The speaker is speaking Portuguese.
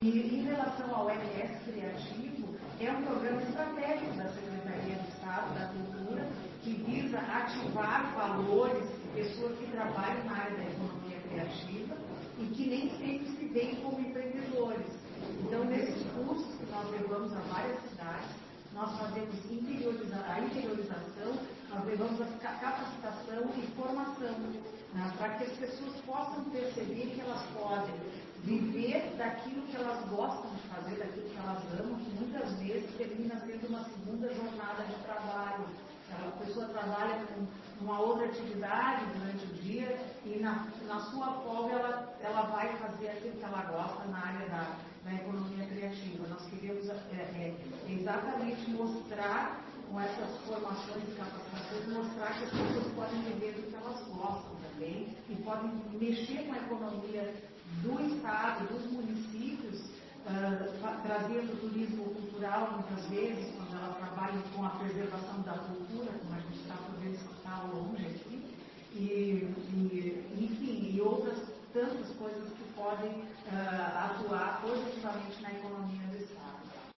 E em relação ao MS Criativo, é um programa estratégico da Secretaria de Estado da Cultura que visa ativar valores de pessoas que trabalham na área da economia criativa e que nem sempre se veem como empreendedores. Então, nesses cursos que nós levamos a várias cidades, nós fazemos interioriza a interiorização, nós levamos a capacitação e formação, né, para que as pessoas possam perceber que elas podem daquilo que elas gostam de fazer, daquilo que elas amam, que muitas vezes termina sendo uma segunda jornada de trabalho. A pessoa trabalha com uma outra atividade durante o dia e na, na sua folga ela, ela vai fazer aquilo que ela gosta na área da, da economia criativa. Nós queremos é, é, exatamente mostrar com essas formações e capacitações, mostrar que as pessoas podem viver do que elas gostam também e podem mexer com a economia do Estado, uh, trazendo turismo cultural muitas vezes, quando ela trabalha com a preservação da cultura, como a gente está podendo escutar longe aqui, e, e, enfim, e outras tantas coisas que podem uh, atuar positivamente na economia.